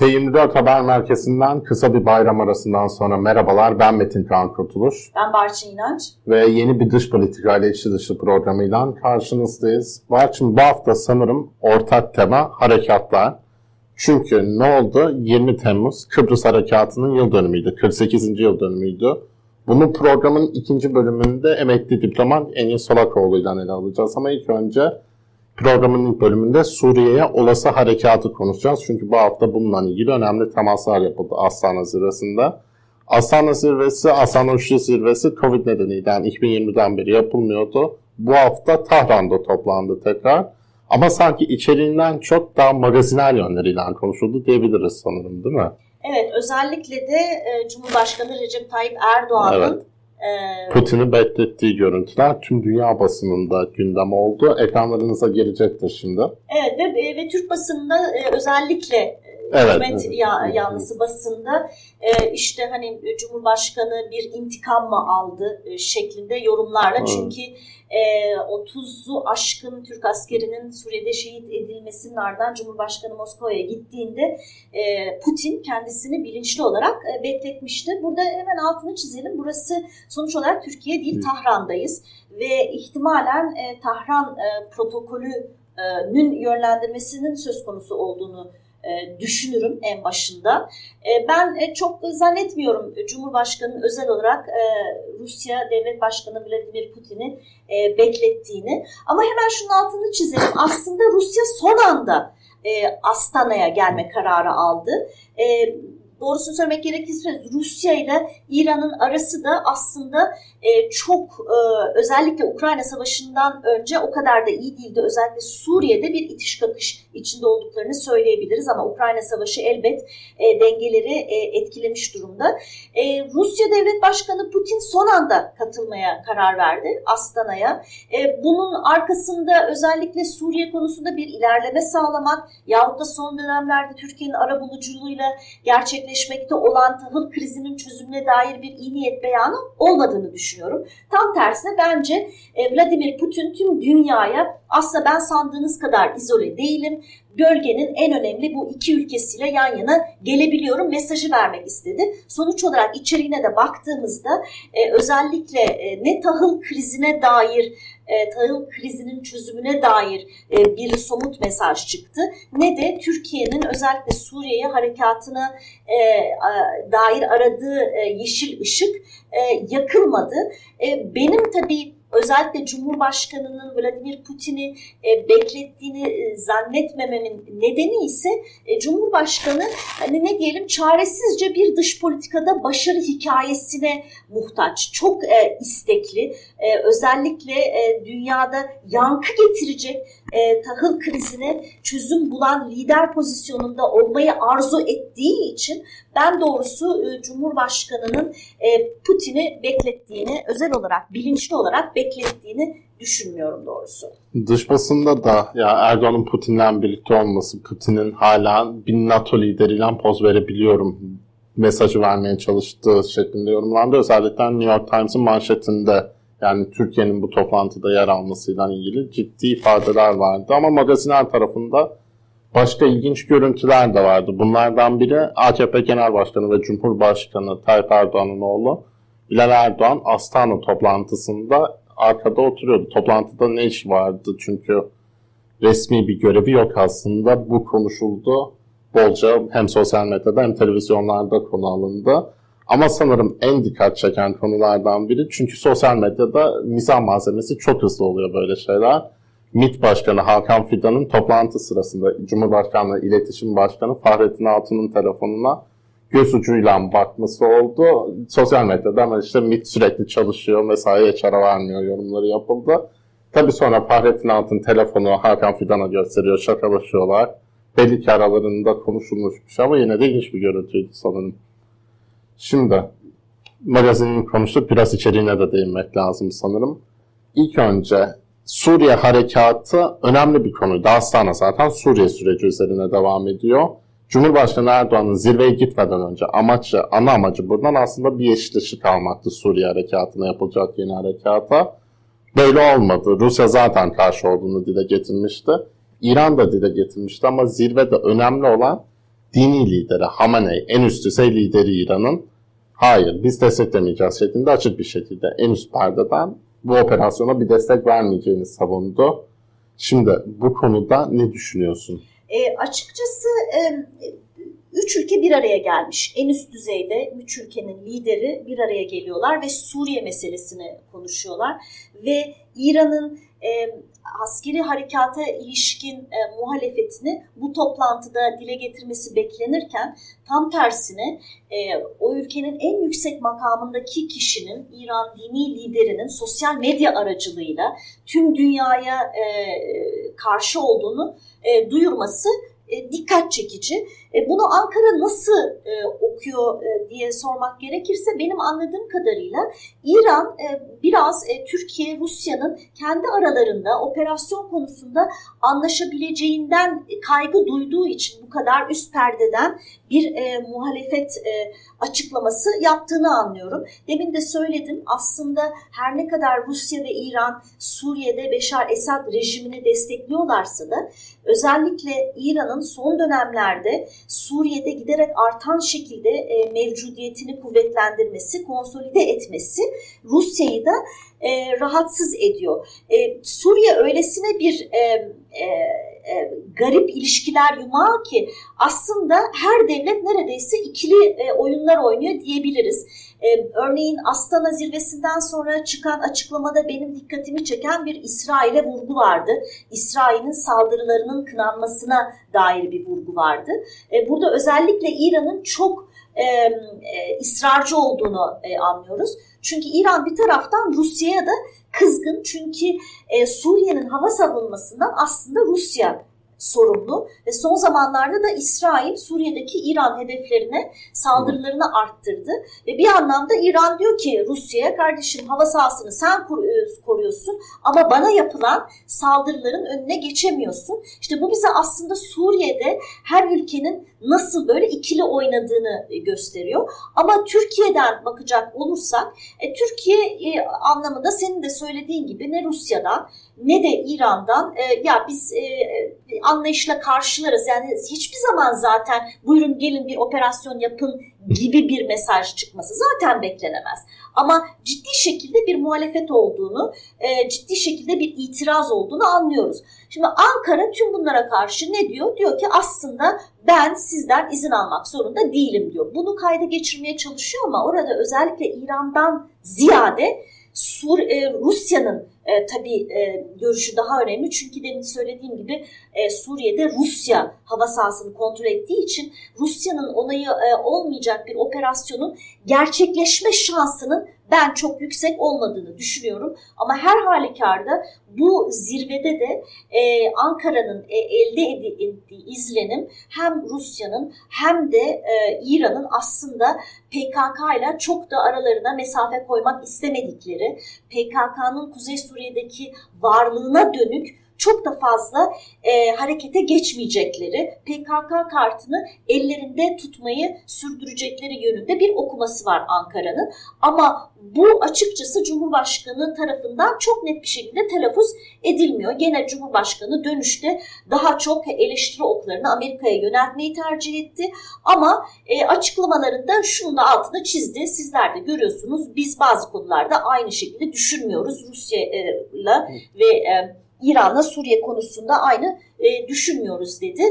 T24 Haber Merkezi'nden kısa bir bayram arasından sonra merhabalar. Ben Metin Kaan Kurtuluş. Ben Barçın İnanç. Ve yeni bir dış politika ile içi dışı programıyla karşınızdayız. Barçın bu hafta sanırım ortak tema harekatlar. Çünkü ne oldu? 20 Temmuz Kıbrıs Harekatı'nın yıl dönümüydü. 48. yıl dönümüydü. Bunu programın ikinci bölümünde emekli diplomat Engin Solakoğlu ile ele alacağız. Ama ilk önce Programın ilk bölümünde Suriye'ye olası harekatı konuşacağız. Çünkü bu hafta bununla ilgili önemli temaslar yapıldı Astana zirvesinde. Astana zirvesi, Astana Üçlü zirvesi Covid nedeniyle yani 2020'den beri yapılmıyordu. Bu hafta Tahran'da toplandı tekrar. Ama sanki içeriğinden çok daha magazinel yönleriyle konuşuldu diyebiliriz sanırım değil mi? Evet özellikle de e, Cumhurbaşkanı Recep Tayyip Erdoğan'ın evet. Putin'i beklettiği görüntüler tüm dünya basınında gündem oldu. Ekranlarınıza gelecektir şimdi. Evet ve, ve Türk basınında e, özellikle evet, hükümet evet. Ya, yanlısı basında e, işte hani Cumhurbaşkanı bir intikam mı aldı e, şeklinde yorumlarla. Evet. Çünkü e, 30'u aşkın Türk askerinin Suriye'de şehit edilmesinin ardından Cumhurbaşkanı Moskova'ya gittiğinde e, Putin kendisini bilinçli olarak e, bekletmişti. Burada hemen altını çizelim. Burası sonuç olarak Türkiye değil Tahran'dayız ve ihtimalen e, Tahran e, protokolünün yönlendirmesinin söz konusu olduğunu e, düşünürüm en başında. E, ben e, çok zannetmiyorum Cumhurbaşkanı'nın özel olarak Rusya Devlet Başkanı Vladimir Putin'i beklettiğini. Ama hemen şunun altını çizelim. Aslında Rusya son anda Astana'ya gelme kararı aldı doğrusunu söylemek gerekirse Rusya ile İran'ın arası da aslında e, çok e, özellikle Ukrayna Savaşı'ndan önce o kadar da iyi değildi. Özellikle Suriye'de bir itiş kakış içinde olduklarını söyleyebiliriz ama Ukrayna Savaşı elbet e, dengeleri e, etkilemiş durumda. E, Rusya Devlet Başkanı Putin son anda katılmaya karar verdi Astana'ya. E, bunun arkasında özellikle Suriye konusunda bir ilerleme sağlamak yahut da son dönemlerde Türkiye'nin ara buluculuğuyla gerçekleşmekte olan tahıl krizinin çözümüne dair bir iyi niyet beyanı olmadığını düşünüyorum. Tam tersine bence e, Vladimir Putin tüm dünyaya aslında ben sandığınız kadar izole değilim bölgenin en önemli bu iki ülkesiyle yan yana gelebiliyorum mesajı vermek istedi. Sonuç olarak içeriğine de baktığımızda e, özellikle e, ne tahıl krizine dair e, tahıl krizinin çözümüne dair e, bir somut mesaj çıktı ne de Türkiye'nin özellikle Suriye'ye harekatına e, dair aradığı e, yeşil ışık e, yakılmadı. E, benim tabii özellikle Cumhurbaşkanı'nın Vladimir Putin'i e, beklettiğini e, zannetmememin nedeni ise e, Cumhurbaşkanı hani ne diyelim çaresizce bir dış politikada başarı hikayesine muhtaç. Çok e, istekli. E, özellikle e, dünyada yankı getirecek e, tahıl krizine çözüm bulan lider pozisyonunda olmayı arzu ettiği için ben doğrusu e, Cumhurbaşkanı'nın e, Putin'i beklettiğini, özel olarak, bilinçli olarak beklettiğini düşünmüyorum doğrusu. Dış basında da ya Erdoğan'ın Putin'le birlikte olması, Putin'in hala bir NATO lideriyle poz verebiliyorum mesajı vermeye çalıştığı şeklinde yorumlandı. Özellikle New York Times'ın manşetinde yani Türkiye'nin bu toplantıda yer almasıyla ilgili ciddi ifadeler vardı. Ama magaziner tarafında başka ilginç görüntüler de vardı. Bunlardan biri AKP Genel Başkanı ve Cumhurbaşkanı Tayyip Erdoğan'ın oğlu Bilal Erdoğan Astana toplantısında arkada oturuyordu. Toplantıda ne iş vardı? Çünkü resmi bir görevi yok aslında. Bu konuşuldu. Bolca hem sosyal medyada hem televizyonlarda konu alındı. Ama sanırım en dikkat çeken konulardan biri çünkü sosyal medyada mizah malzemesi çok hızlı oluyor böyle şeyler. MİT Başkanı Hakan Fidan'ın toplantı sırasında Cumhurbaşkanlığı İletişim Başkanı Fahrettin Altun'un telefonuna göz ucuyla bakması oldu. Sosyal medyada ama işte MİT sürekli çalışıyor, mesaiye çara vermiyor yorumları yapıldı. Tabii sonra Fahrettin Altun telefonu Hakan Fidan'a gösteriyor, şakalaşıyorlar. Belli ki aralarında konuşulmuş ama yine de ilginç bir görüntüydü sanırım. Şimdi magazinin konuştuk. Biraz içeriğine de değinmek lazım sanırım. İlk önce Suriye harekatı önemli bir konu. Astana zaten Suriye süreci üzerine devam ediyor. Cumhurbaşkanı Erdoğan'ın zirveye gitmeden önce amacı, ana amacı buradan aslında bir yeşil ışık almaktı Suriye harekatına yapılacak yeni harekata. Böyle olmadı. Rusya zaten karşı olduğunu dile getirmişti. İran da dile getirmişti ama zirvede önemli olan dini lideri Hamaney, en üst düzey lideri İran'ın hayır biz desteklemeyeceğiz şeklinde açık bir şekilde en üst perdeden bu operasyona bir destek vermeyeceğini savundu. Şimdi bu konuda ne düşünüyorsun? E, açıkçası e, üç ülke bir araya gelmiş. En üst düzeyde üç ülkenin lideri bir araya geliyorlar ve Suriye meselesini konuşuyorlar. Ve İran'ın e, askeri harekata ilişkin e, muhalefetini bu toplantıda dile getirmesi beklenirken tam tersine e, o ülkenin en yüksek makamındaki kişinin İran dini liderinin sosyal medya aracılığıyla tüm dünyaya e, karşı olduğunu e, duyurması e, dikkat çekici. E, bunu Ankara nasıl e, okuyor e, diye sormak gerekirse benim anladığım kadarıyla İran biraz Türkiye, Rusya'nın kendi aralarında operasyon konusunda anlaşabileceğinden kaygı duyduğu için bu kadar üst perdeden bir muhalefet açıklaması yaptığını anlıyorum. Demin de söyledim aslında her ne kadar Rusya ve İran Suriye'de Beşar Esad rejimini destekliyorlarsa da özellikle İran'ın son dönemlerde Suriye'de giderek artan şekilde e, mevcudiyetini kuvvetlendirmesi, konsolide etmesi Rusya'yı da e, rahatsız ediyor. E, Suriye öylesine bir e, e, e, garip ilişkiler yumağı ki aslında her devlet neredeyse ikili e, oyunlar oynuyor diyebiliriz. E, örneğin Astana zirvesinden sonra çıkan açıklamada benim dikkatimi çeken bir İsrail'e vurgu vardı. İsrail'in saldırılarının kınanmasına dair bir vurgu vardı. Burada özellikle İran'ın çok ısrarcı olduğunu anlıyoruz. Çünkü İran bir taraftan Rusya'ya da kızgın. Çünkü e, Suriye'nin hava savunmasından aslında Rusya sorumlu ve son zamanlarda da İsrail Suriye'deki İran hedeflerine saldırılarını arttırdı ve bir anlamda İran diyor ki Rusya'ya kardeşim hava sahasını sen e, koruyorsun ama bana yapılan saldırıların önüne geçemiyorsun. İşte bu bize aslında Suriye'de her ülkenin nasıl böyle ikili oynadığını e, gösteriyor. Ama Türkiye'den bakacak olursak e, Türkiye e, anlamında senin de söylediğin gibi ne Rusya'dan ne de İran'dan e, ya biz e, anlayışla karşılarız. Yani hiçbir zaman zaten buyurun gelin bir operasyon yapın gibi bir mesaj çıkması zaten beklenemez. Ama ciddi şekilde bir muhalefet olduğunu, e, ciddi şekilde bir itiraz olduğunu anlıyoruz. Şimdi Ankara tüm bunlara karşı ne diyor? Diyor ki aslında ben sizden izin almak zorunda değilim diyor. Bunu kayda geçirmeye çalışıyor ama orada özellikle İran'dan ziyade Sur, e, Rusya'nın e, tabii e, görüşü daha önemli. Çünkü demin söylediğim gibi e, Suriye'de Rusya hava sahasını kontrol ettiği için Rusya'nın onayı e, olmayacak bir operasyonun gerçekleşme şansının ben çok yüksek olmadığını düşünüyorum. Ama her halükarda bu zirvede de e, Ankara'nın e, elde ettiği izlenim hem Rusya'nın hem de e, İran'ın aslında PKK ile çok da aralarına mesafe koymak istemedikleri, PKK'nın Kuzey Suriye'deki varlığına dönük çok da fazla e, harekete geçmeyecekleri, PKK kartını ellerinde tutmayı sürdürecekleri yönünde bir okuması var Ankara'nın. Ama bu açıkçası Cumhurbaşkanı tarafından çok net bir şekilde telaffuz edilmiyor. Gene Cumhurbaşkanı dönüşte daha çok eleştiri oklarını Amerika'ya yöneltmeyi tercih etti. Ama e, açıklamalarında şunu da altını çizdi. Sizler de görüyorsunuz biz bazı konularda aynı şekilde düşünmüyoruz Rusya'yla ve e, İran'la Suriye konusunda aynı e, düşünmüyoruz dedi.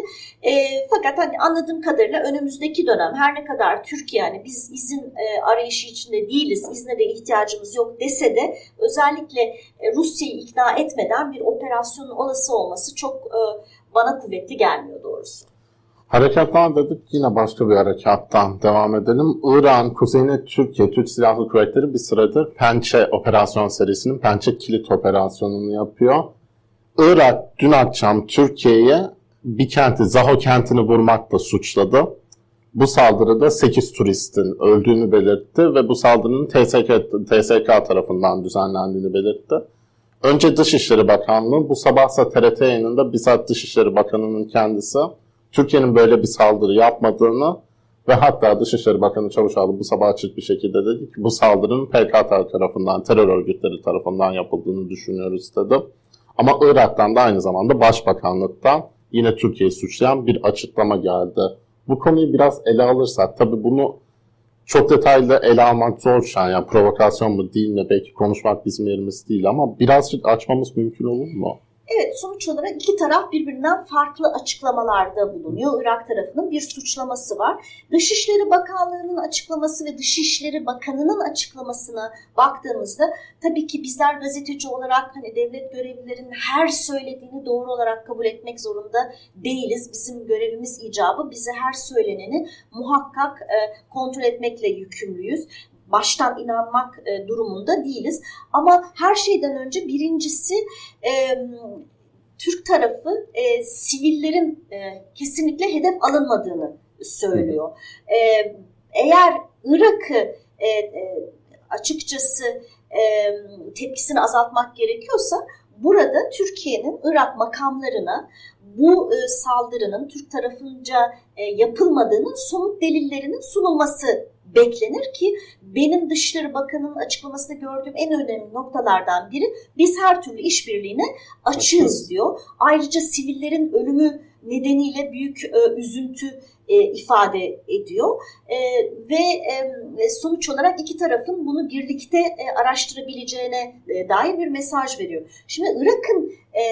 E, fakat hani anladığım kadarıyla önümüzdeki dönem her ne kadar Türkiye yani biz izin e, arayışı içinde değiliz, izne de ihtiyacımız yok dese de özellikle e, Rusya'yı ikna etmeden bir operasyonun olası olması çok e, bana kuvvetli gelmiyor doğrusu. Harekattan dedik yine başka bir harekattan devam edelim. İran kuzeyine Türkiye, Türk Silahlı Kuvvetleri bir süredir Pençe operasyon serisinin Pençe Kilit operasyonunu yapıyor. Irak dün akşam Türkiye'ye bir kenti, Zaho kentini vurmakla suçladı. Bu saldırıda 8 turistin öldüğünü belirtti ve bu saldırının TSK, TSK tarafından düzenlendiğini belirtti. Önce Dışişleri Bakanlığı bu sabahsa TRT yayınında bizzat Dışişleri Bakanı'nın kendisi Türkiye'nin böyle bir saldırı yapmadığını ve hatta Dışişleri Bakanı Çavuşoğlu bu sabah açık bir şekilde dedi ki bu saldırının PKK tarafından, terör örgütleri tarafından yapıldığını düşünüyoruz dedi. Ama Irak'tan da aynı zamanda Başbakanlıktan yine Türkiye'yi suçlayan bir açıklama geldi Bu konuyu biraz ele alırsak, tabii bunu çok detaylı ele almak zor şu an. Yani provokasyon mu değil mi belki konuşmak bizim yerimiz değil ama birazcık açmamız mümkün olur mu? Evet sonuç olarak iki taraf birbirinden farklı açıklamalarda bulunuyor. Irak tarafının bir suçlaması var. Dışişleri Bakanlığı'nın açıklaması ve Dışişleri Bakanı'nın açıklamasına baktığımızda tabii ki bizler gazeteci olarak hani devlet görevlilerinin her söylediğini doğru olarak kabul etmek zorunda değiliz. Bizim görevimiz icabı bize her söyleneni muhakkak e, kontrol etmekle yükümlüyüz baştan inanmak e, durumunda değiliz. Ama her şeyden önce birincisi e, Türk tarafı e, sivillerin e, kesinlikle hedef alınmadığını söylüyor. E, eğer Irak'ı e, e, açıkçası e, tepkisini azaltmak gerekiyorsa burada Türkiye'nin Irak makamlarına bu e, saldırının Türk tarafınca e, yapılmadığının somut delillerinin sunulması beklenir ki benim Dışişleri Bakanı'nın açıklamasında gördüğüm en önemli noktalardan biri biz her türlü işbirliğine açığız diyor. Ayrıca sivillerin ölümü nedeniyle büyük e, üzüntü e, ifade ediyor e, ve e, sonuç olarak iki tarafın bunu birlikte e, araştırabileceğine e, dair bir mesaj veriyor. Şimdi Irak'ın e,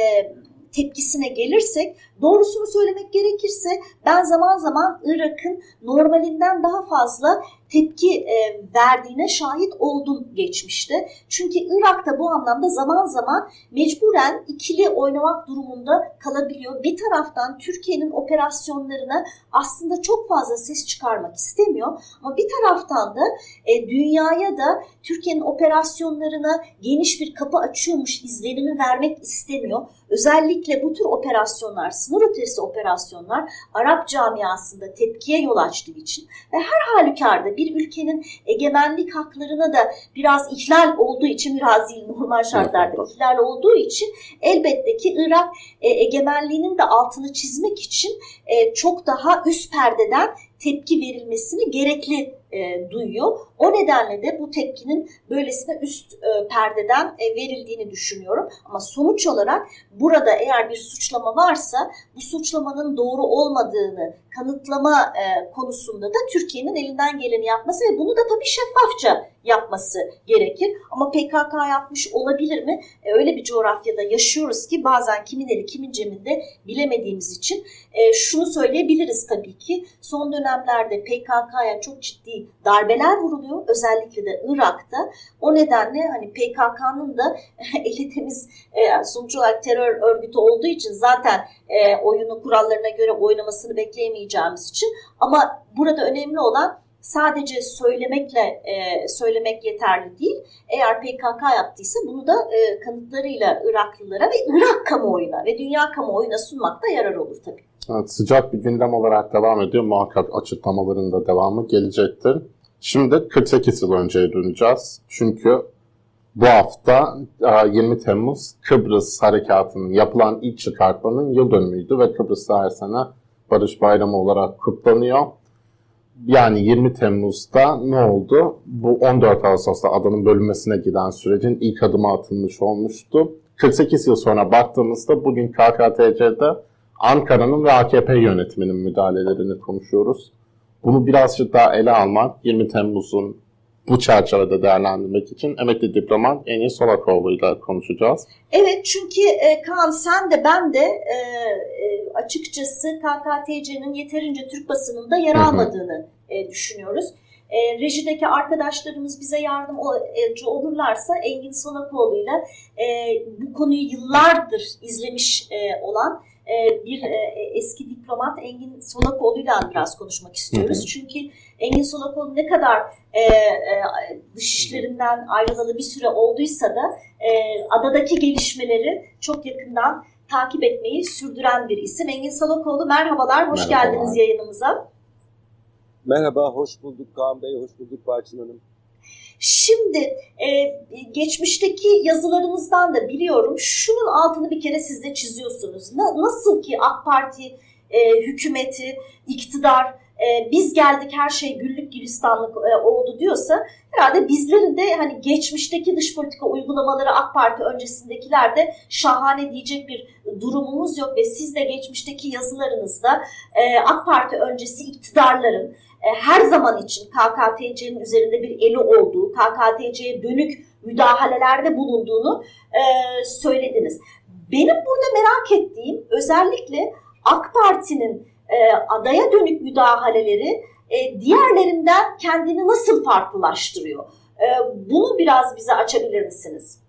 tepkisine gelirsek doğrusunu söylemek gerekirse ben zaman zaman Irak'ın normalinden daha fazla tepki e, verdiğine şahit oldum geçmişte. Çünkü Irak'ta bu anlamda zaman zaman mecburen ikili oynamak durumunda kalabiliyor. Bir taraftan Türkiye'nin operasyonlarına aslında çok fazla ses çıkarmak istemiyor ama bir taraftan da e, dünyaya da Türkiye'nin operasyonlarına geniş bir kapı açıyormuş izlenimi vermek istemiyor. Özellikle bu tür operasyonlar, sınır ötesi operasyonlar Arap camiasında tepkiye yol açtığı için ve her halükarda bir ülkenin egemenlik haklarına da biraz ihlal olduğu için biraz değil normal şartlarda ihlal olduğu için elbette ki Irak e, egemenliğinin de altını çizmek için e, çok daha üst perdeden tepki verilmesini gerekli e, duyuyor. O nedenle de bu tepkinin böylesine üst e, perdeden e, verildiğini düşünüyorum. Ama sonuç olarak burada eğer bir suçlama varsa bu suçlamanın doğru olmadığını kanıtlama e, konusunda da Türkiye'nin elinden geleni yapması ve bunu da tabii şeffafça yapması gerekir. Ama PKK yapmış olabilir mi? E, öyle bir coğrafyada yaşıyoruz ki bazen kimin eli kimin cebinde bilemediğimiz için e, şunu söyleyebiliriz tabii ki. Son dönemlerde PKK'ya çok ciddi darbeler vuruluyor. Özellikle de Irak'ta. O nedenle hani PKK'nın da eli temiz e, sonuç olarak terör örgütü olduğu için zaten e, oyunu kurallarına göre oynamasını bekleyemeyeceğimiz için ama burada önemli olan sadece söylemekle e, söylemek yeterli değil. Eğer PKK yaptıysa bunu da e, kanıtlarıyla Iraklılara ve Irak kamuoyuna ve dünya kamuoyuna sunmakta yarar olur tabii. Evet, sıcak bir gündem olarak devam ediyor. Muhakkak açıklamaların da devamı gelecektir. Şimdi 48 yıl önceye döneceğiz. Çünkü bu hafta 20 e, Temmuz Kıbrıs Harekatı'nın yapılan ilk çıkartmanın yıl dönümüydü ve Kıbrıs'ta her sene Barış Bayramı olarak kutlanıyor. Yani 20 Temmuz'da ne oldu? Bu 14 Ağustos'ta adanın bölünmesine giden sürecin ilk adımı atılmış olmuştu. 48 yıl sonra baktığımızda bugün KKTC'de Ankara'nın ve AKP yönetiminin müdahalelerini konuşuyoruz. Bunu birazcık daha ele almak 20 Temmuz'un bu çerçevede değerlendirmek için emekli diplomat Engin Solakoğlu ile konuşacağız. Evet çünkü e, Kaan sen de ben de e, e, açıkçası KKTC'nin yeterince Türk basınında yer almadığını e, düşünüyoruz. E, rejideki arkadaşlarımız bize yardımcı olurlarsa Engin Solakoğlu ile e, bu konuyu yıllardır izlemiş e, olan e, bir e, eski diplomat Engin Solakoğlu ile biraz konuşmak istiyoruz. Hı hı. Çünkü Engin Solakoğlu ne kadar e, e, dışişlerinden ayrılalı bir süre olduysa da e, adadaki gelişmeleri çok yakından takip etmeyi sürdüren bir isim. Engin Solakoğlu merhabalar, hoş merhabalar. geldiniz yayınımıza. Merhaba, hoş bulduk Kaan Bey, hoş bulduk Barçın Hanım. Şimdi e, geçmişteki yazılarınızdan da biliyorum şunun altını bir kere siz de çiziyorsunuz. Na, nasıl ki AK Parti e, hükümeti, iktidar e, biz geldik her şey güllük gülistanlık e, oldu diyorsa herhalde bizlerin de hani geçmişteki dış politika uygulamaları AK Parti öncesindekiler şahane diyecek bir durumumuz yok ve siz de geçmişteki yazılarınızda e, AK Parti öncesi iktidarların her zaman için KKTC'nin üzerinde bir eli olduğu, KKTC'ye dönük müdahalelerde bulunduğunu e, söylediniz. Benim burada merak ettiğim özellikle AK Parti'nin e, adaya dönük müdahaleleri e, diğerlerinden kendini nasıl farklılaştırıyor? E, bunu biraz bize açabilir misiniz?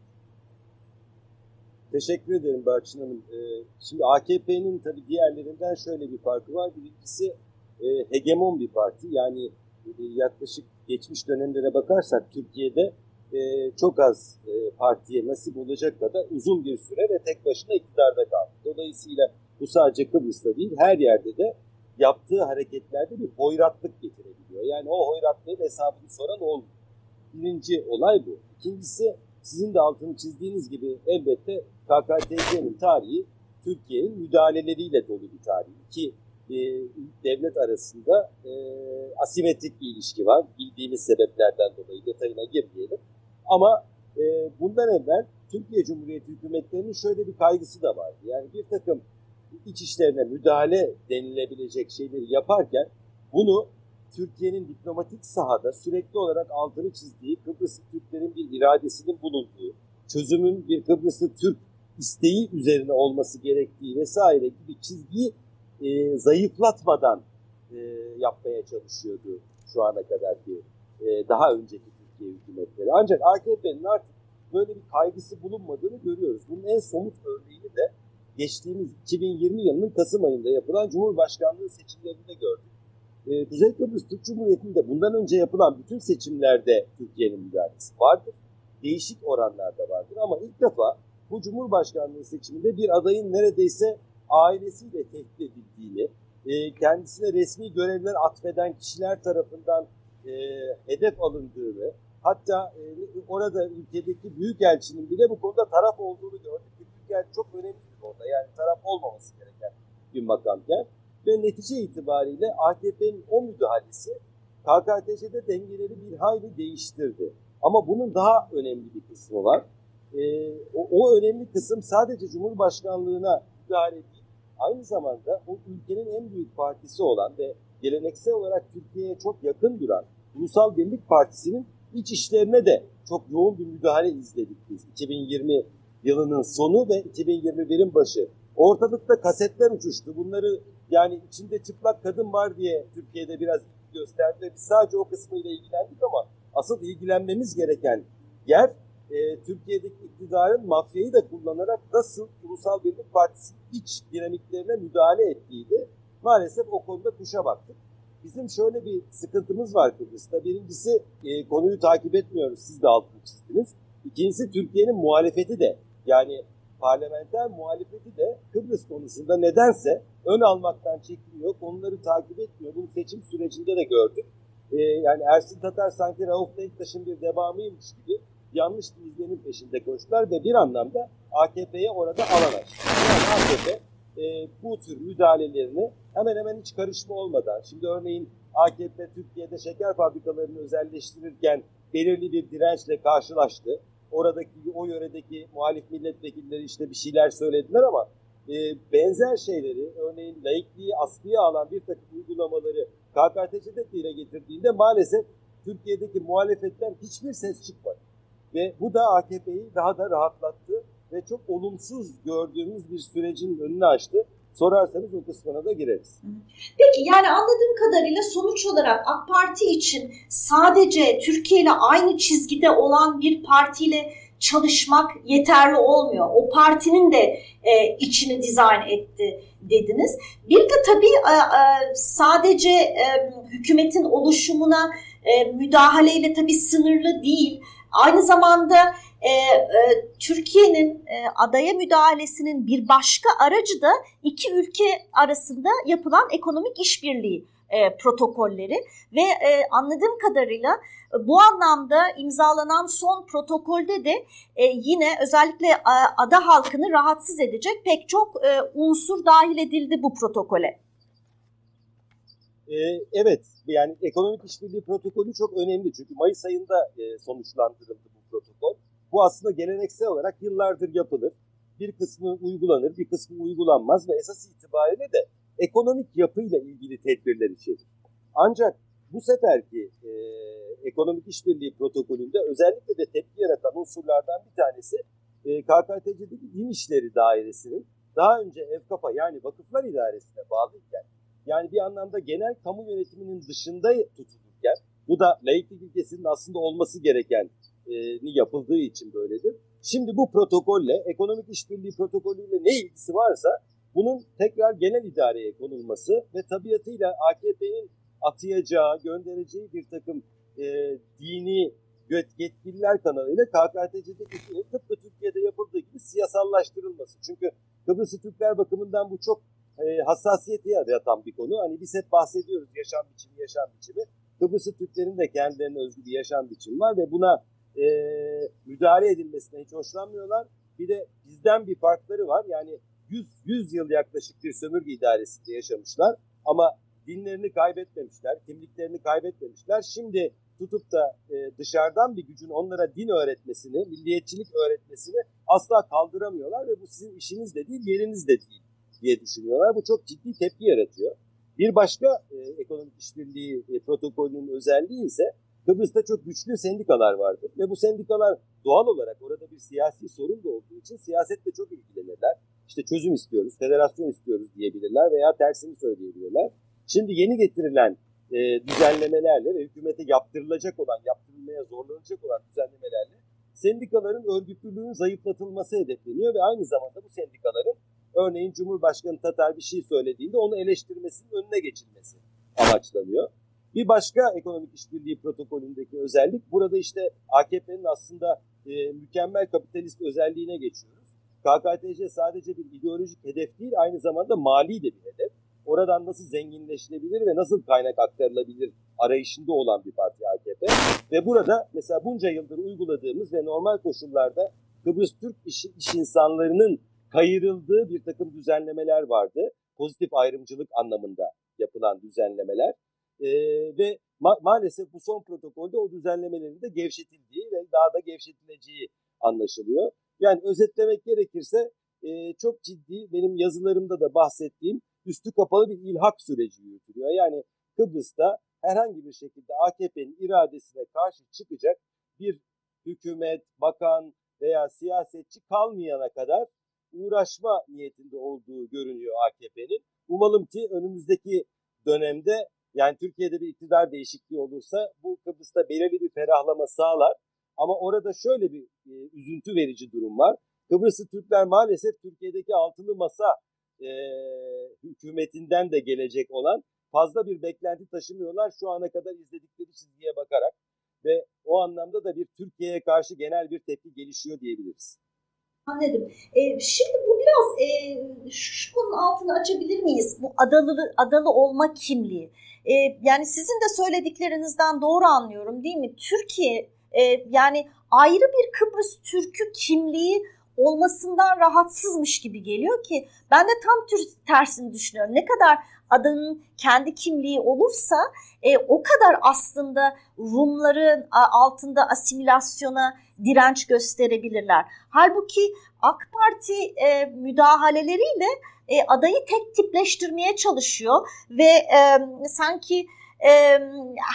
Teşekkür ederim Barçın Hanım. E, şimdi AKP'nin tabii diğerlerinden şöyle bir farkı var. Birincisi e, hegemon bir parti. Yani e, yaklaşık geçmiş dönemlere bakarsak Türkiye'de e, çok az e, partiye nasip olacak kadar uzun bir süre ve tek başına iktidarda kaldı. Dolayısıyla bu sadece Kıbrıs'ta değil her yerde de yaptığı hareketlerde bir hoyratlık getirebiliyor. Yani o hoyratlığın hesabını soran olmuyor. Birinci olay bu. İkincisi sizin de altını çizdiğiniz gibi elbette KKTC'nin tarihi Türkiye'nin müdahaleleriyle dolu bir tarih. İki e, devlet arasında e, asimetrik bir ilişki var. Bildiğimiz sebeplerden dolayı detayına girmeyelim. Ama e, bundan evvel Türkiye Cumhuriyeti hükümetlerinin şöyle bir kaygısı da vardı. Yani bir takım iç işlerine müdahale denilebilecek şeyleri yaparken bunu Türkiye'nin diplomatik sahada sürekli olarak altını çizdiği Kıbrıslı Türklerin bir iradesinin bulunduğu, çözümün bir Kıbrıslı Türk isteği üzerine olması gerektiği vesaire gibi çizgiyi e, zayıflatmadan e, yapmaya çalışıyordu şu ana kadar ki e, daha önceki Türkiye hükümetleri. Ancak AKP'nin artık böyle bir kaygısı bulunmadığını görüyoruz. Bunun en somut örneğini de geçtiğimiz 2020 yılının Kasım ayında yapılan Cumhurbaşkanlığı seçimlerinde gördük. Ee, Kuzey Kıbrıs Türk Cumhuriyeti'nde bundan önce yapılan bütün seçimlerde Türkiye'nin müdahalesi vardır. Değişik oranlarda vardır ama ilk defa bu Cumhurbaşkanlığı seçiminde bir adayın neredeyse ailesiyle tehdit edildiğini, e, kendisine resmi görevler atfeden kişiler tarafından e, hedef alındığını, hatta e, orada ülkedeki büyükelçinin bile bu konuda taraf olduğunu gördük. Büyükelçi çok önemli bir orada yani taraf olmaması gereken bir makamken ve netice itibariyle AKP'nin o müdahalesi KKTC'de dengeleri bir hayli değiştirdi. Ama bunun daha önemli bir kısmı var. Ee, o, o önemli kısım sadece Cumhurbaşkanlığına müdahale değil, aynı zamanda o ülkenin en büyük partisi olan ve geleneksel olarak Türkiye'ye çok yakın duran Ulusal Birlik Partisi'nin iç işlerine de çok yoğun bir müdahale izledik biz. 2020 yılının sonu ve 2021'in başı. Ortalıkta kasetler uçuştu. Bunları yani içinde çıplak kadın var diye Türkiye'de biraz gösterdi biz sadece o kısmıyla ilgilendik ama asıl ilgilenmemiz gereken yer e, Türkiye'deki iktidarın mafyayı da kullanarak nasıl Ulusal Birlik Partisi iç dinamiklerine müdahale ettiğiydi. Maalesef o konuda kuşa baktık. Bizim şöyle bir sıkıntımız var Kıbrıs'ta. Birincisi e, konuyu takip etmiyoruz. Siz de altını çizdiniz. İkincisi Türkiye'nin muhalefeti de yani parlamenter muhalefeti de Kıbrıs konusunda nedense ön almaktan çekiniyor. Konuları takip etmiyor. Bunu seçim sürecinde de gördük. E, yani Ersin Tatar sanki Rauf Denktaş'ın bir devamıymış gibi yanlış bir izlenim peşinde koştular ve bir anlamda AKP'ye orada alan açtı. Yani AKP e, bu tür müdahalelerini hemen hemen hiç karışma olmadan, şimdi örneğin AKP Türkiye'de şeker fabrikalarını özelleştirirken belirli bir dirençle karşılaştı. Oradaki, o yöredeki muhalif milletvekilleri işte bir şeyler söylediler ama e, benzer şeyleri, örneğin laikliği askıya alan bir takım uygulamaları KKTC'de dile getirdiğinde maalesef Türkiye'deki muhalefetten hiçbir ses çıkmadı. Ve bu da AKP'yi daha da rahatlattı ve çok olumsuz gördüğümüz bir sürecin önünü açtı. Sorarsanız o kısmına da gireriz. Peki yani anladığım kadarıyla sonuç olarak AK Parti için sadece Türkiye ile aynı çizgide olan bir partiyle çalışmak yeterli olmuyor. O partinin de e, içini dizayn etti dediniz. Bir de tabii e, e, sadece e, hükümetin oluşumuna e, müdahaleyle tabii sınırlı değil. Aynı zamanda e, e, Türkiye'nin e, adaya müdahalesinin bir başka aracı da iki ülke arasında yapılan ekonomik işbirliği e, protokolleri ve e, anladığım kadarıyla e, bu anlamda imzalanan son protokolde de e, yine özellikle e, ada halkını rahatsız edecek pek çok e, unsur dahil edildi bu protokole. Ee, evet, yani ekonomik işbirliği protokolü çok önemli. Çünkü Mayıs ayında e, sonuçlandırıldı bu protokol. Bu aslında geleneksel olarak yıllardır yapılır. Bir kısmı uygulanır, bir kısmı uygulanmaz ve esas itibariyle de ekonomik yapıyla ilgili tedbirler içerir. Ancak bu seferki e, ekonomik işbirliği protokolünde özellikle de tepki yaratan unsurlardan bir tanesi e, KKTC'deki din işleri dairesinin daha önce EVKAP'a yani Vakıflar İdaresi'ne bağlıyken yani bir anlamda genel kamu yönetiminin dışında tutulurken bu da laiklik ilkesinin aslında olması gereken e, yapıldığı için böyledir. Şimdi bu protokolle, ekonomik işbirliği protokolüyle ne ilgisi varsa bunun tekrar genel idareye konulması ve tabiatıyla AKP'nin atayacağı, göndereceği bir takım e, dini yetkililer kanalıyla KKTC'deki tıpkı Türkiye'de yapıldığı gibi siyasallaştırılması. Çünkü Kıbrıs Türkler bakımından bu çok e, hassasiyeti yaratan bir konu. Hani biz hep bahsediyoruz yaşam biçimi, yaşam biçimi. Kıbrıs Türklerin de kendilerine özgü bir yaşam biçimi var ve buna e, müdahale edilmesine hiç hoşlanmıyorlar. Bir de bizden bir farkları var. Yani 100, 100 yıl yaklaşık bir sömürge idaresinde yaşamışlar ama dinlerini kaybetmemişler, kimliklerini kaybetmemişler. Şimdi tutup da e, dışarıdan bir gücün onlara din öğretmesini, milliyetçilik öğretmesini asla kaldıramıyorlar ve bu sizin işiniz de değil, yeriniz de değil diye düşünüyorlar. Bu çok ciddi tepki yaratıyor. Bir başka e, ekonomik işbirliği e, protokolünün özelliği ise Kıbrıs'ta çok güçlü sendikalar vardır ve bu sendikalar doğal olarak orada bir siyasi sorun da olduğu için siyasetle çok ilgilenirler. İşte çözüm istiyoruz, federasyon istiyoruz diyebilirler veya tersini söyleyebilirler. Şimdi yeni getirilen e, düzenlemelerle ve hükümete yaptırılacak olan, yaptırılmaya zorlanacak olan düzenlemelerle sendikaların örgütlülüğünün zayıflatılması hedefleniyor ve aynı zamanda bu sendikaların örneğin Cumhurbaşkanı Tatar bir şey söylediğinde onu eleştirmesinin önüne geçilmesi amaçlanıyor. Bir başka ekonomik işbirliği protokolündeki özellik burada işte AKP'nin aslında e, mükemmel kapitalist özelliğine geçiyoruz. KKTC sadece bir ideolojik hedef değil aynı zamanda mali de bir hedef oradan nasıl zenginleşilebilir ve nasıl kaynak aktarılabilir arayışında olan bir parti AKP. Ve burada mesela bunca yıldır uyguladığımız ve normal koşullarda Kıbrıs Türk iş, iş insanlarının kayırıldığı bir takım düzenlemeler vardı. Pozitif ayrımcılık anlamında yapılan düzenlemeler. Ee, ve ma- maalesef bu son protokolde o düzenlemelerin de gevşetildiği ve daha da gevşetileceği anlaşılıyor. Yani özetlemek gerekirse e, çok ciddi benim yazılarımda da bahsettiğim üstü kapalı bir ilhak süreci yürütülüyor. Yani Kıbrıs'ta herhangi bir şekilde AKP'nin iradesine karşı çıkacak bir hükümet, bakan veya siyasetçi kalmayana kadar uğraşma niyetinde olduğu görünüyor AKP'nin. Umalım ki önümüzdeki dönemde yani Türkiye'de bir iktidar değişikliği olursa bu Kıbrıs'ta belirli bir ferahlama sağlar. Ama orada şöyle bir e, üzüntü verici durum var. Kıbrıslı Türkler maalesef Türkiye'deki altılı masa e, hükümetinden de gelecek olan fazla bir beklenti taşımıyorlar şu ana kadar izledikleri çizgiye bakarak ve o anlamda da bir Türkiye'ye karşı genel bir tepki gelişiyor diyebiliriz. Anladım. E, şimdi bu biraz e, şu konunun altını açabilir miyiz? Bu adalı adalı olma kimliği. E, yani sizin de söylediklerinizden doğru anlıyorum değil mi? Türkiye e, yani ayrı bir Kıbrıs Türk'ü kimliği olmasından rahatsızmış gibi geliyor ki ben de tam tersini düşünüyorum. Ne kadar adanın kendi kimliği olursa e, o kadar aslında Rumların altında asimilasyona direnç gösterebilirler. Halbuki AK Parti e, müdahaleleriyle e, adayı tek tipleştirmeye çalışıyor ve e, sanki e,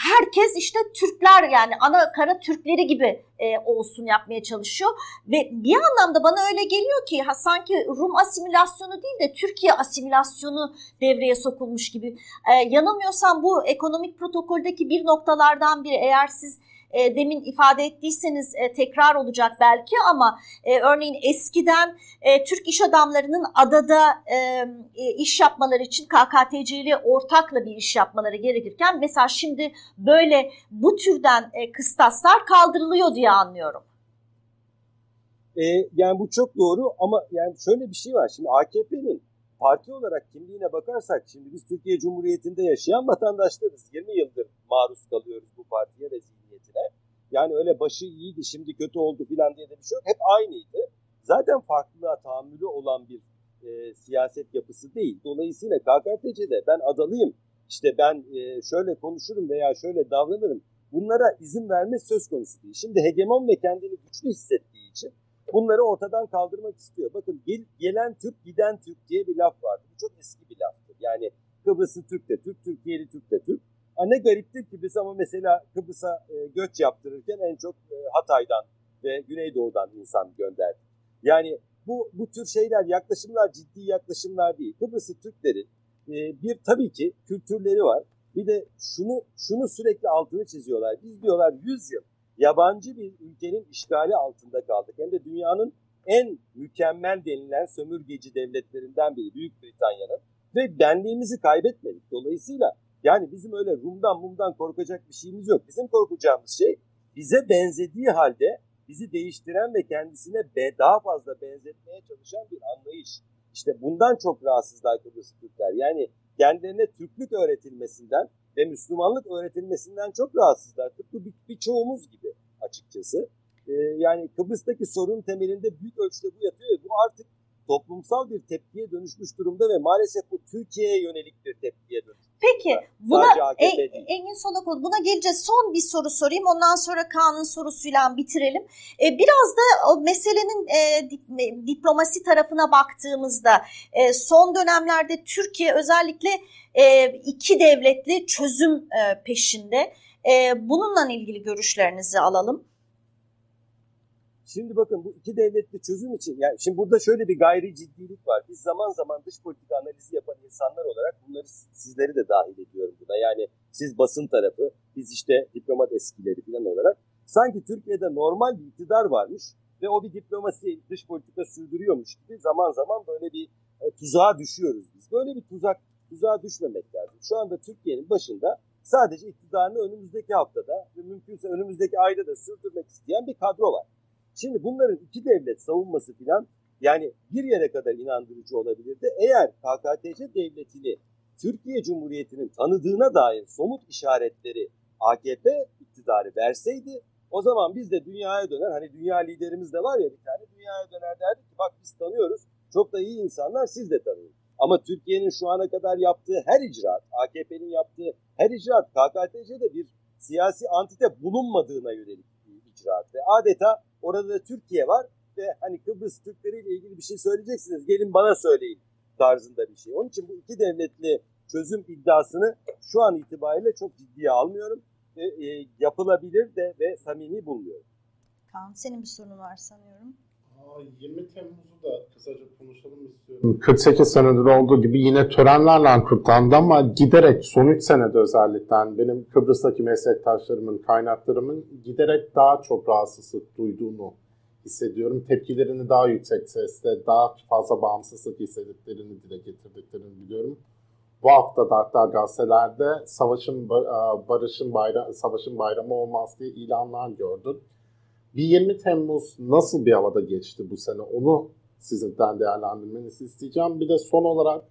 herkes işte Türkler yani ana kara Türkleri gibi e, olsun yapmaya çalışıyor. Ve bir anlamda bana öyle geliyor ki ha, sanki Rum asimilasyonu değil de Türkiye asimilasyonu devreye sokulmuş gibi. E, yanılmıyorsam bu ekonomik protokoldeki bir noktalardan biri eğer siz e, demin ifade ettiyseniz e, tekrar olacak belki ama e, örneğin eskiden e, Türk iş adamlarının adada e, e iş yapmaları için KKTC ile ortakla bir iş yapmaları gerekirken mesela şimdi böyle bu türden e, kıstaslar kaldırılıyor diye anlıyorum. E, yani bu çok doğru ama yani şöyle bir şey var. Şimdi AKP'nin parti olarak kimliğine bakarsak şimdi biz Türkiye Cumhuriyeti'nde yaşayan vatandaşlarız. 20 yıldır maruz kalıyoruz bu partiye ve zihniyetine. Yani öyle başı iyiydi şimdi kötü oldu filan diye de bir şey yok. Hep aynıydı. Zaten farklılığa tahammülü olan bir e, siyaset yapısı değil. Dolayısıyla KKTC'de ben adalıyım işte ben e, şöyle konuşurum veya şöyle davranırım. Bunlara izin verme söz konusu değil. Şimdi hegemon ve kendini güçlü hissettiği için bunları ortadan kaldırmak istiyor. Bakın gel, gelen Türk giden Türk diye bir laf vardı. Bu çok eski bir laftır. Yani Kıbrıs'ı Türk de Türk, Türkiye'li Türk de Türk. Ha, ne gariptir ki biz ama mesela Kıbrıs'a e, göç yaptırırken en çok e, Hatay'dan ve Güneydoğu'dan insan gönderdik. Yani bu, bu tür şeyler, yaklaşımlar ciddi yaklaşımlar değil. Kıbrıs'ı Türklerin e, bir tabii ki kültürleri var. Bir de şunu şunu sürekli altını çiziyorlar. Biz diyorlar 100 yıl yabancı bir ülkenin işgali altında kaldık. Hem de dünyanın en mükemmel denilen sömürgeci devletlerinden biri Büyük Britanya'nın ve benliğimizi kaybetmedik. Dolayısıyla yani bizim öyle Rum'dan Mum'dan korkacak bir şeyimiz yok. Bizim korkacağımız şey bize benzediği halde bizi değiştiren ve kendisine daha fazla benzetmeye çalışan bir anlayış. İşte bundan çok rahatsızlar Kıbrıs Türkler. Yani kendilerine Türklük öğretilmesinden ve Müslümanlık öğretilmesinden çok rahatsızlar. Tıpkı bir, birçoğumuz gibi açıkçası. Ee, yani Kıbrıs'taki sorun temelinde büyük ölçüde bu yatıyor bu artık toplumsal bir tepkiye dönüşmüş durumda ve maalesef bu Türkiye'ye yönelik bir tepkiye dönüşmüş. Peki buna en, Engin Solakoğlu buna geleceğiz. Son bir soru sorayım ondan sonra Kaan'ın sorusuyla bitirelim. Ee, biraz da o meselenin e, diplomasi tarafına baktığımızda e, son dönemlerde Türkiye özellikle e, iki devletli çözüm e, peşinde. E, bununla ilgili görüşlerinizi alalım. Şimdi bakın bu iki devletli çözüm için yani şimdi burada şöyle bir gayri ciddilik var. Biz zaman zaman dış politika analizi yapan insanlar olarak bunları sizleri de dahil ediyorum buna. Yani siz basın tarafı, biz işte diplomat eskileri falan olarak sanki Türkiye'de normal bir iktidar varmış ve o bir diplomasi dış politika sürdürüyormuş gibi zaman zaman böyle bir e, tuzağa düşüyoruz biz. Böyle bir tuzak tuzağa düşmemek lazım. Şu anda Türkiye'nin başında sadece iktidarını önümüzdeki haftada ve mümkünse önümüzdeki ayda da sürdürmek isteyen bir kadro var. Şimdi bunların iki devlet savunması filan yani bir yere kadar inandırıcı olabilirdi. Eğer KKTC devletini Türkiye Cumhuriyeti'nin tanıdığına dair somut işaretleri AKP iktidarı verseydi o zaman biz de dünyaya döner hani dünya liderimiz de var ya bir tane dünyaya döner derdik ki bak biz tanıyoruz çok da iyi insanlar siz de tanıyın. Ama Türkiye'nin şu ana kadar yaptığı her icraat, AKP'nin yaptığı her icraat KKTC'de bir siyasi antite bulunmadığına yönelik bir icraat ve adeta Orada da Türkiye var ve hani Kıbrıs Türkleri ile ilgili bir şey söyleyeceksiniz. Gelin bana söyleyin tarzında bir şey. Onun için bu iki devletli çözüm iddiasını şu an itibariyle çok ciddiye almıyorum. Ve, e, yapılabilir de ve samimi bulmuyorum. Kaan senin bir sorun var sanıyorum. 20 Temmuz'u da kısaca konuşalım istiyorum. 48 senedir olduğu gibi yine törenlerle kutlandı ama giderek son 3 senede özellikle benim Kıbrıs'taki meslektaşlarımın, kaynaklarımın giderek daha çok rahatsızlık duyduğunu hissediyorum. Tepkilerini daha yüksek sesle, daha fazla bağımsızlık hissettiklerini dile getirdiklerini biliyorum. Bu hafta da hatta gazetelerde savaşın barışın bayramı, savaşın bayramı olmaz diye ilanlar gördüm. Bir 20 Temmuz nasıl bir havada geçti bu sene onu sizden değerlendirmenizi isteyeceğim. Bir de son olarak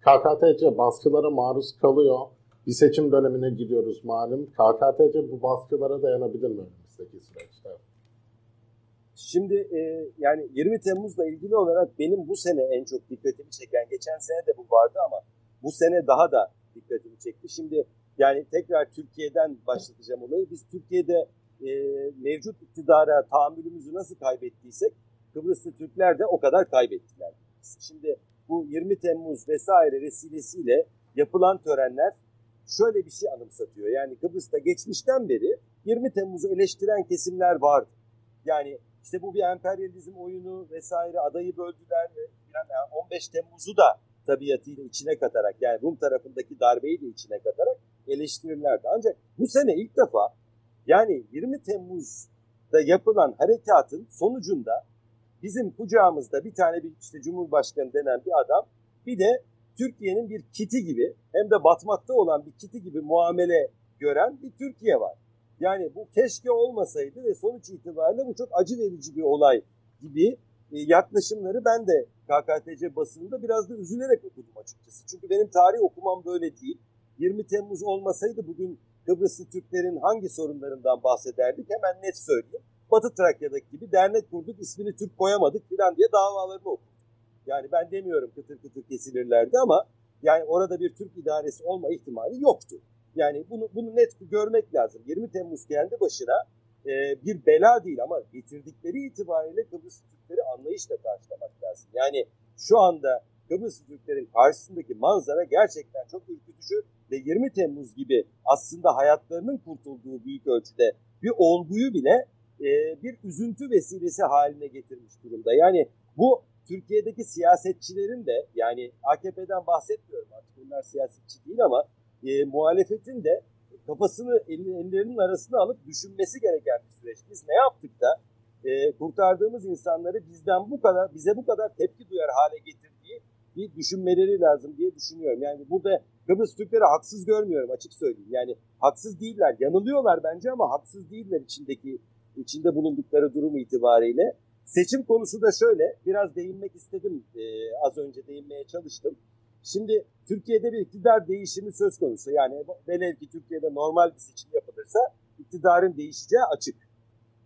KKTC baskılara maruz kalıyor. Bir seçim dönemine gidiyoruz malum. KKTC bu baskılara dayanabilir mi önümüzdeki süreçte? Şimdi e, yani 20 Temmuz'la ilgili olarak benim bu sene en çok dikkatimi çeken, geçen sene de bu vardı ama bu sene daha da dikkatimi çekti. Şimdi yani tekrar Türkiye'den başlatacağım olayı. Biz Türkiye'de e, mevcut iktidara tahammülümüzü nasıl kaybettiysek Kıbrıslı Türkler de o kadar kaybettiler. Şimdi bu 20 Temmuz vesaire vesilesiyle yapılan törenler şöyle bir şey anımsatıyor. Yani Kıbrıs'ta geçmişten beri 20 Temmuz'u eleştiren kesimler vardı. Yani işte bu bir emperyalizm oyunu vesaire adayı böldüler. Yani 15 Temmuz'u da tabiatıyla içine katarak yani Rum tarafındaki darbeyi de içine katarak eleştirirlerdi. Ancak bu sene ilk defa yani 20 Temmuz'da yapılan harekatın sonucunda bizim kucağımızda bir tane bir işte Cumhurbaşkanı denen bir adam bir de Türkiye'nin bir kiti gibi hem de batmakta olan bir kiti gibi muamele gören bir Türkiye var. Yani bu keşke olmasaydı ve sonuç itibariyle bu çok acı verici bir olay gibi e, yaklaşımları ben de KKTC basınında biraz da üzülerek okudum açıkçası. Çünkü benim tarih okumam böyle değil. 20 Temmuz olmasaydı bugün Kıbrıslı Türklerin hangi sorunlarından bahsederdik hemen net söyleyeyim. Batı Trakya'daki gibi dernek kurduk ismini Türk koyamadık filan diye davalarını okuduk. Yani ben demiyorum kıtır kıtır kesilirlerdi ama Yani orada bir Türk idaresi olma ihtimali yoktu. Yani bunu, bunu net görmek lazım. 20 Temmuz kendi başına e, bir bela değil ama getirdikleri itibariyle Kıbrıs Türkleri anlayışla karşılamak lazım. Yani şu anda Kıbrıs Türklerin karşısındaki manzara gerçekten çok ürkütücü ve 20 Temmuz gibi aslında hayatlarının kurtulduğu büyük ölçüde bir olguyu bile e, bir üzüntü vesilesi haline getirmiş durumda. Yani bu Türkiye'deki siyasetçilerin de yani AKP'den bahsetmiyorum artık bunlar siyasetçi değil ama e, muhalefetin de kafasını ellerinin arasına alıp düşünmesi gereken bir süreç. Biz ne yaptık da e, kurtardığımız insanları bizden bu kadar bize bu kadar tepki duyar hale getirdiği bir düşünmeleri lazım diye düşünüyorum. Yani burada Kıbrıs Türkleri haksız görmüyorum açık söyleyeyim. Yani haksız değiller. Yanılıyorlar bence ama haksız değiller içindeki içinde bulundukları durum itibariyle. Seçim konusu da şöyle, biraz değinmek istedim, e, az önce değinmeye çalıştım. Şimdi Türkiye'de bir iktidar değişimi söz konusu. Yani velev ki Türkiye'de normal bir seçim yapılırsa iktidarın değişeceği açık.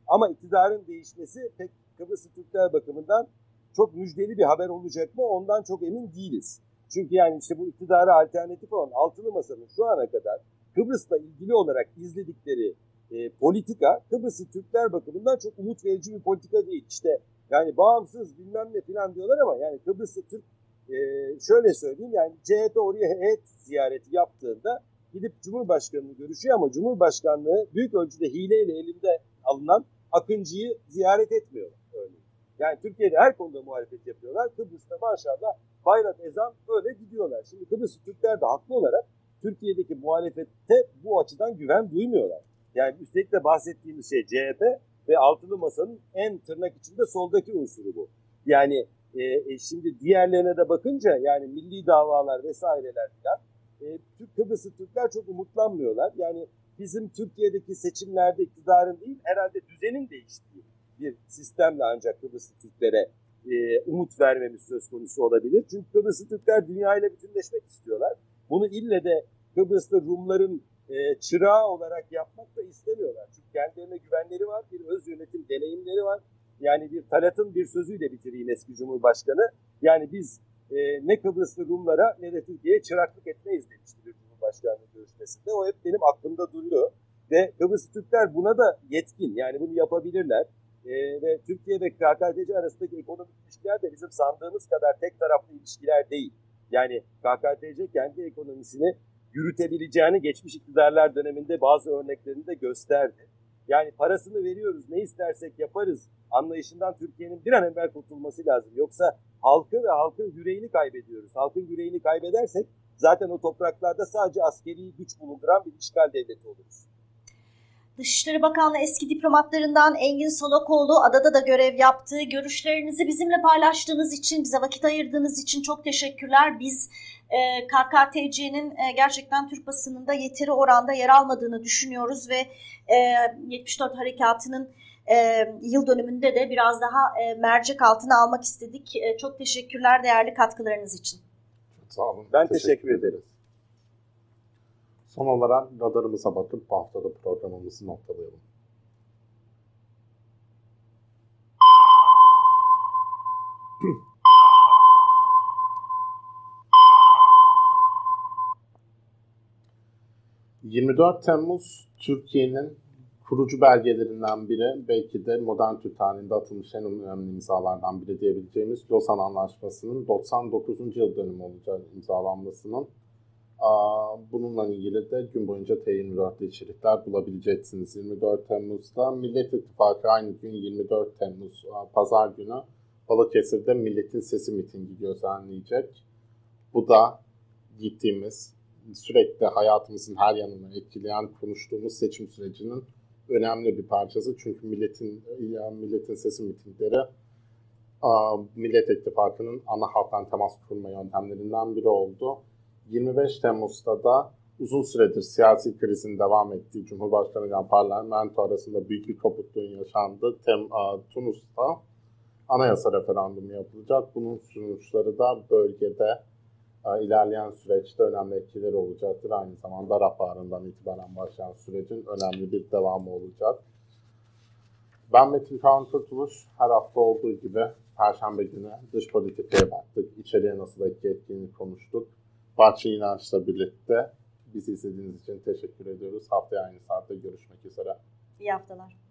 Ama iktidarın değişmesi pek Kıbrıs Türkler bakımından çok müjdeli bir haber olacak mı ondan çok emin değiliz. Çünkü yani işte bu iktidara alternatif olan altılı masanın şu ana kadar Kıbrıs'la ilgili olarak izledikleri e, politika Kıbrıs'ı Türkler bakımından çok umut verici bir politika değil. İşte yani bağımsız bilmem ne falan diyorlar ama yani Kıbrıs'ı Türk e, şöyle söyleyeyim yani CHP oraya heyet ziyareti yaptığında gidip Cumhurbaşkanı'nı görüşüyor ama Cumhurbaşkanlığı büyük ölçüde hileyle elinde alınan Akıncı'yı ziyaret etmiyor. Yani Türkiye'de her konuda muhalefet yapıyorlar. Kıbrıs'ta maşallah bayrak ezan öyle gidiyorlar. Şimdi Kıbrıs Türkler de haklı olarak Türkiye'deki muhalefette bu açıdan güven duymuyorlar. Yani üstelik de bahsettiğimiz şey CHP ve altılı masanın en tırnak içinde soldaki unsuru bu. Yani e, e, şimdi diğerlerine de bakınca yani milli davalar vesaireler filan e, Türk Kıbrıs'ı Türkler çok umutlanmıyorlar. Yani bizim Türkiye'deki seçimlerde iktidarın değil herhalde düzenin değiştiği bir sistemle ancak Kıbrıs'ı Türklere e, umut vermemiz söz konusu olabilir. Çünkü Kıbrıs'ı Türkler dünyayla bütünleşmek istiyorlar. Bunu ille de Kıbrıs'ta Rumların e, çırağı olarak yapmak da istemiyorlar. Çünkü kendilerine güvenleri var, bir öz yönetim deneyimleri var. Yani bir Talat'ın bir sözüyle bitireyim eski Cumhurbaşkanı. Yani biz e, ne Kıbrıslı Rumlara ne de Türkiye'ye çıraklık etmeyiz demişti bir Cumhurbaşkanlığı görüşmesinde. O hep benim aklımda duruyor. Ve Kıbrıslı Türkler buna da yetkin. Yani bunu yapabilirler. E, ve Türkiye ve KKTC arasındaki ekonomik ilişkiler de bizim sandığımız kadar tek taraflı ilişkiler değil. Yani KKTC kendi ekonomisini yürütebileceğini geçmiş iktidarlar döneminde bazı örneklerinde gösterdi. Yani parasını veriyoruz, ne istersek yaparız anlayışından Türkiye'nin bir an evvel kurtulması lazım. Yoksa halkı ve halkın yüreğini kaybediyoruz. Halkın yüreğini kaybedersek zaten o topraklarda sadece askeri güç bulunduran bir işgal devleti oluruz. Dışişleri Bakanlığı eski diplomatlarından Engin Solokoğlu adada da görev yaptı. Görüşlerinizi bizimle paylaştığınız için, bize vakit ayırdığınız için çok teşekkürler. Biz e, KKTC'nin e, gerçekten Türk basınında yeteri oranda yer almadığını düşünüyoruz ve e, 74 Harekatı'nın e, yıl dönümünde de biraz daha e, mercek altına almak istedik. E, çok teşekkürler değerli katkılarınız için. Sağ olun. Ben teşekkür, teşekkür ederiz. Son olarak radarımıza bakıp bu haftada programımızı noktalayalım. 24 Temmuz Türkiye'nin kurucu belgelerinden biri, belki de modern Türk tarihinde atılmış en önemli imzalardan biri diyebileceğimiz Lozan Anlaşması'nın 99. yıl dönümü olacak imzalanmasının. Bununla ilgili de gün boyunca T24'te içerikler bulabileceksiniz. 24 Temmuz'da Millet İttifakı aynı gün 24 Temmuz Pazar günü Balıkesir'de Milletin Sesi mitingi düzenleyecek. Bu da gittiğimiz sürekli hayatımızın her yanını etkileyen konuştuğumuz seçim sürecinin önemli bir parçası. Çünkü milletin yani milletin sesi mitingleri Millet İttifakı'nın ana halktan temas kurma yöntemlerinden biri oldu. 25 Temmuz'da da uzun süredir siyasi krizin devam ettiği Cumhurbaşkanı ile parlamento arasında büyük bir kopukluğun yaşandığı Tem, Tunus'ta anayasa referandumu yapılacak. Bunun sonuçları da bölgede ilerleyen süreçte önemli etkileri olacaktır. Aynı zamanda Arap Baharı'ndan itibaren başlayan sürecin önemli bir devamı olacak. Ben Metin Kaan Kurtuluş. Her hafta olduğu gibi Perşembe günü dış politikaya baktık. İçeriye nasıl etki ettiğini konuştuk. Bahçe İnanç'la birlikte bizi izlediğiniz için teşekkür ediyoruz. Haftaya aynı saatte görüşmek üzere. İyi haftalar.